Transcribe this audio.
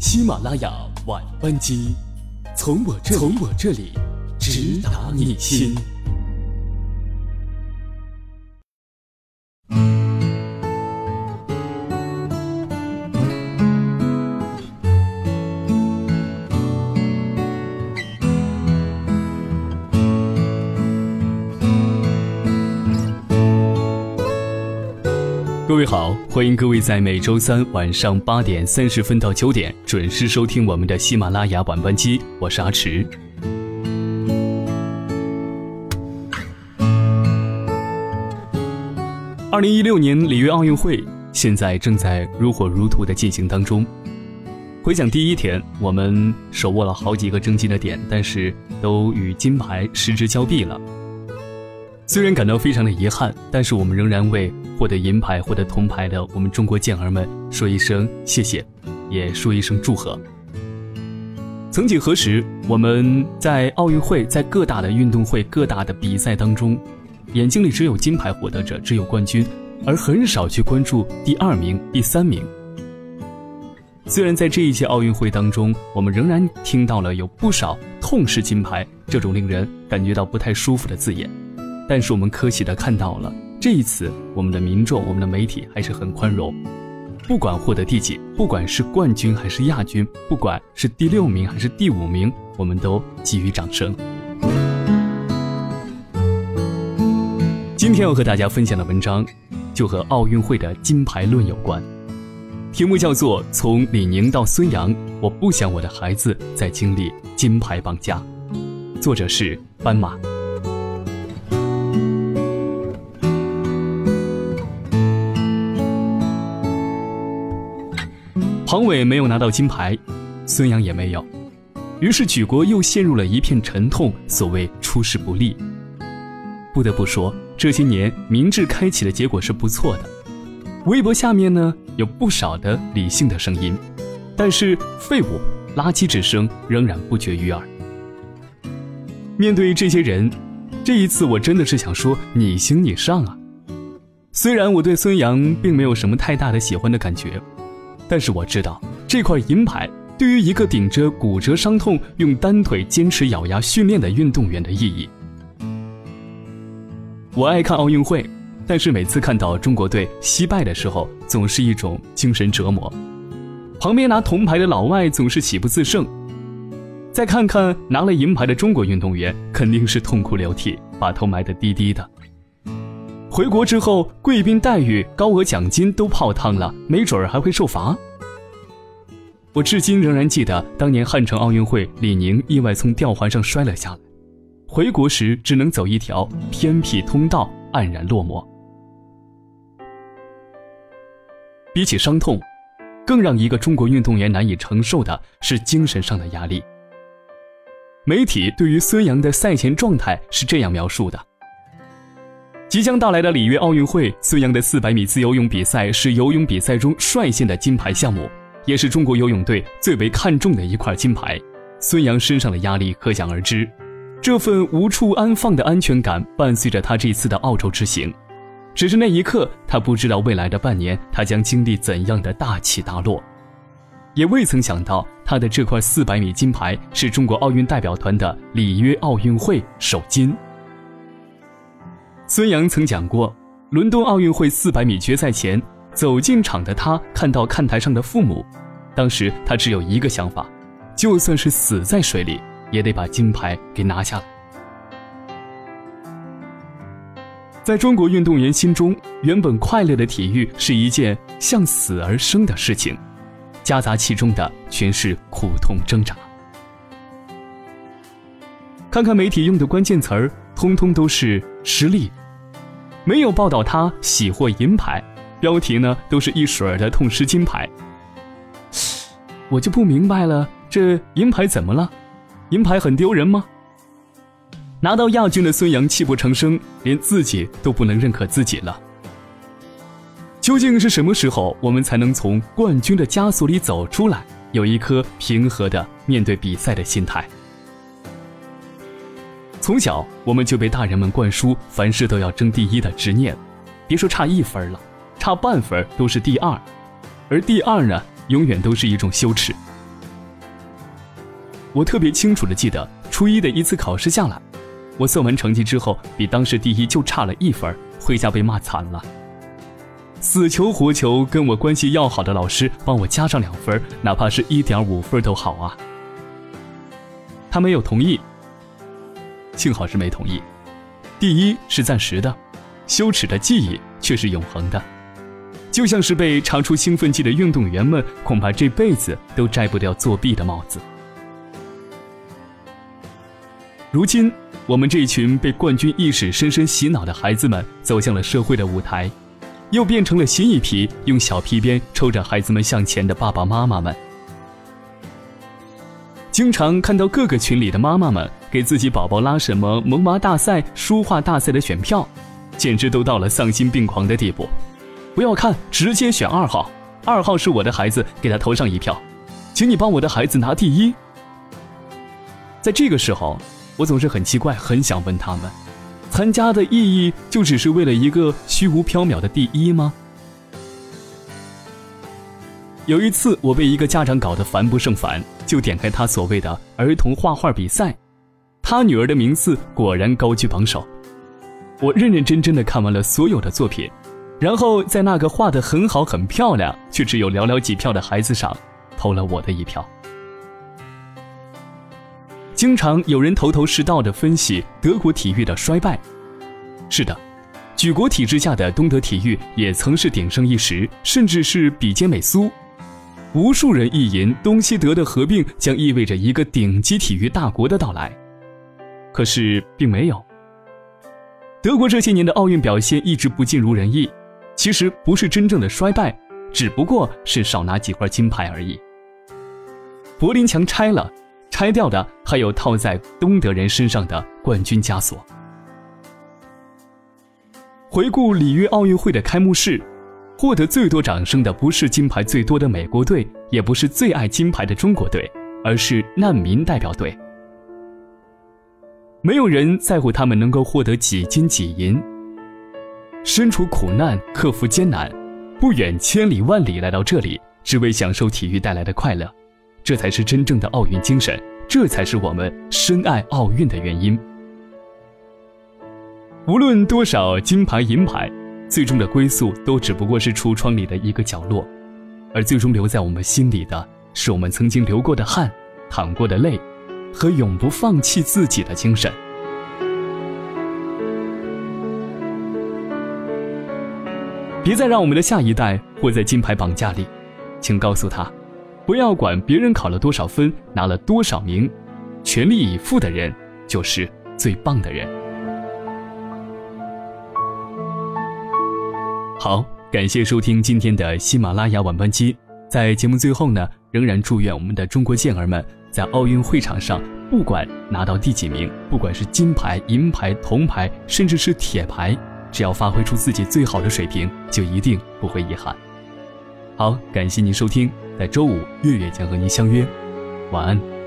喜马拉雅晚班机，从我这从我这里直达你心。各位好，欢迎各位在每周三晚上八点三十分到九点准时收听我们的喜马拉雅晚班机，我是阿迟。二零一六年里约奥运会现在正在如火如荼的进行当中。回想第一天，我们手握了好几个争金的点，但是都与金牌失之交臂了。虽然感到非常的遗憾，但是我们仍然为获得银牌、获得铜牌的我们中国健儿们说一声谢谢，也说一声祝贺。曾几何时，我们在奥运会、在各大的运动会、各大的比赛当中，眼睛里只有金牌获得者，只有冠军，而很少去关注第二名、第三名。虽然在这一届奥运会当中，我们仍然听到了有不少痛失金牌这种令人感觉到不太舒服的字眼。但是我们可喜的看到了，这一次我们的民众、我们的媒体还是很宽容，不管获得第几，不管是冠军还是亚军，不管是第六名还是第五名，我们都给予掌声。今天要和大家分享的文章，就和奥运会的金牌论有关，题目叫做《从李宁到孙杨，我不想我的孩子再经历金牌绑架》，作者是斑马。庞伟没有拿到金牌，孙杨也没有，于是举国又陷入了一片沉痛。所谓出师不利，不得不说，这些年明智开启的结果是不错的。微博下面呢有不少的理性的声音，但是废物、垃圾之声仍然不绝于耳。面对这些人，这一次我真的是想说你行你上啊！虽然我对孙杨并没有什么太大的喜欢的感觉。但是我知道，这块银牌对于一个顶着骨折伤痛用单腿坚持咬牙训练的运动员的意义。我爱看奥运会，但是每次看到中国队惜败的时候，总是一种精神折磨。旁边拿铜牌的老外总是喜不自胜，再看看拿了银牌的中国运动员，肯定是痛哭流涕，把头埋得低低的。回国之后，贵宾待遇、高额奖金都泡汤了，没准儿还会受罚。我至今仍然记得当年汉城奥运会，李宁意外从吊环上摔了下来，回国时只能走一条偏僻通道，黯然落寞。比起伤痛，更让一个中国运动员难以承受的是精神上的压力。媒体对于孙杨的赛前状态是这样描述的。即将到来的里约奥运会，孙杨的400米自由泳比赛是游泳比赛中率先的金牌项目，也是中国游泳队最为看重的一块金牌。孙杨身上的压力可想而知，这份无处安放的安全感伴随着他这次的澳洲之行。只是那一刻，他不知道未来的半年他将经历怎样的大起大落，也未曾想到他的这块400米金牌是中国奥运代表团的里约奥运会首金。孙杨曾讲过，伦敦奥运会400米决赛前走进场的他，看到看台上的父母，当时他只有一个想法，就算是死在水里，也得把金牌给拿下来。在中国运动员心中，原本快乐的体育是一件向死而生的事情，夹杂其中的全是苦痛挣扎。看看媒体用的关键词儿，通通都是失利。没有报道他喜获银牌，标题呢都是一水儿的痛失金牌。我就不明白了，这银牌怎么了？银牌很丢人吗？拿到亚军的孙杨泣不成声，连自己都不能认可自己了。究竟是什么时候，我们才能从冠军的枷锁里走出来，有一颗平和的面对比赛的心态？从小，我们就被大人们灌输凡事都要争第一的执念，别说差一分了，差半分都是第二，而第二呢，永远都是一种羞耻。我特别清楚的记得初一的一次考试下来，我算完成绩之后，比当时第一就差了一分，回家被骂惨了。死求活求跟我关系要好的老师帮我加上两分，哪怕是一点五分都好啊。他没有同意，幸好是没同意。第一是暂时的，羞耻的记忆却是永恒的。就像是被查出兴奋剂的运动员们，恐怕这辈子都摘不掉作弊的帽子。如今，我们这群被冠军意识深深洗脑的孩子们，走向了社会的舞台，又变成了新一批用小皮鞭抽着孩子们向前的爸爸妈妈们。经常看到各个群里的妈妈们给自己宝宝拉什么萌娃大赛、书画大赛的选票，简直都到了丧心病狂的地步。不要看，直接选二号，二号是我的孩子，给他投上一票，请你帮我的孩子拿第一。在这个时候，我总是很奇怪，很想问他们：参加的意义就只是为了一个虚无缥缈的第一吗？有一次，我被一个家长搞得烦不胜烦，就点开他所谓的儿童画画比赛，他女儿的名次果然高居榜首。我认认真真的看完了所有的作品。然后在那个画的很好、很漂亮，却只有寥寥几票的孩子上，投了我的一票。经常有人头头是道的分析德国体育的衰败。是的，举国体制下的东德体育也曾是鼎盛一时，甚至是比肩美苏。无数人意淫东西德的合并将意味着一个顶级体育大国的到来，可是并没有。德国这些年的奥运表现一直不尽如人意。其实不是真正的衰败，只不过是少拿几块金牌而已。柏林墙拆了，拆掉的还有套在东德人身上的冠军枷锁。回顾里约奥运会的开幕式，获得最多掌声的不是金牌最多的美国队，也不是最爱金牌的中国队，而是难民代表队。没有人在乎他们能够获得几金几银。身处苦难，克服艰难，不远千里万里来到这里，只为享受体育带来的快乐，这才是真正的奥运精神，这才是我们深爱奥运的原因。无论多少金牌银牌，最终的归宿都只不过是橱窗里的一个角落，而最终留在我们心里的，是我们曾经流过的汗、淌过的泪，和永不放弃自己的精神。别再让我们的下一代活在金牌绑架里，请告诉他，不要管别人考了多少分，拿了多少名，全力以赴的人就是最棒的人。好，感谢收听今天的喜马拉雅晚班机。在节目最后呢，仍然祝愿我们的中国健儿们在奥运会场上，不管拿到第几名，不管是金牌、银牌、铜牌，甚至是铁牌。只要发挥出自己最好的水平，就一定不会遗憾。好，感谢您收听，在周五月月将和您相约，晚安。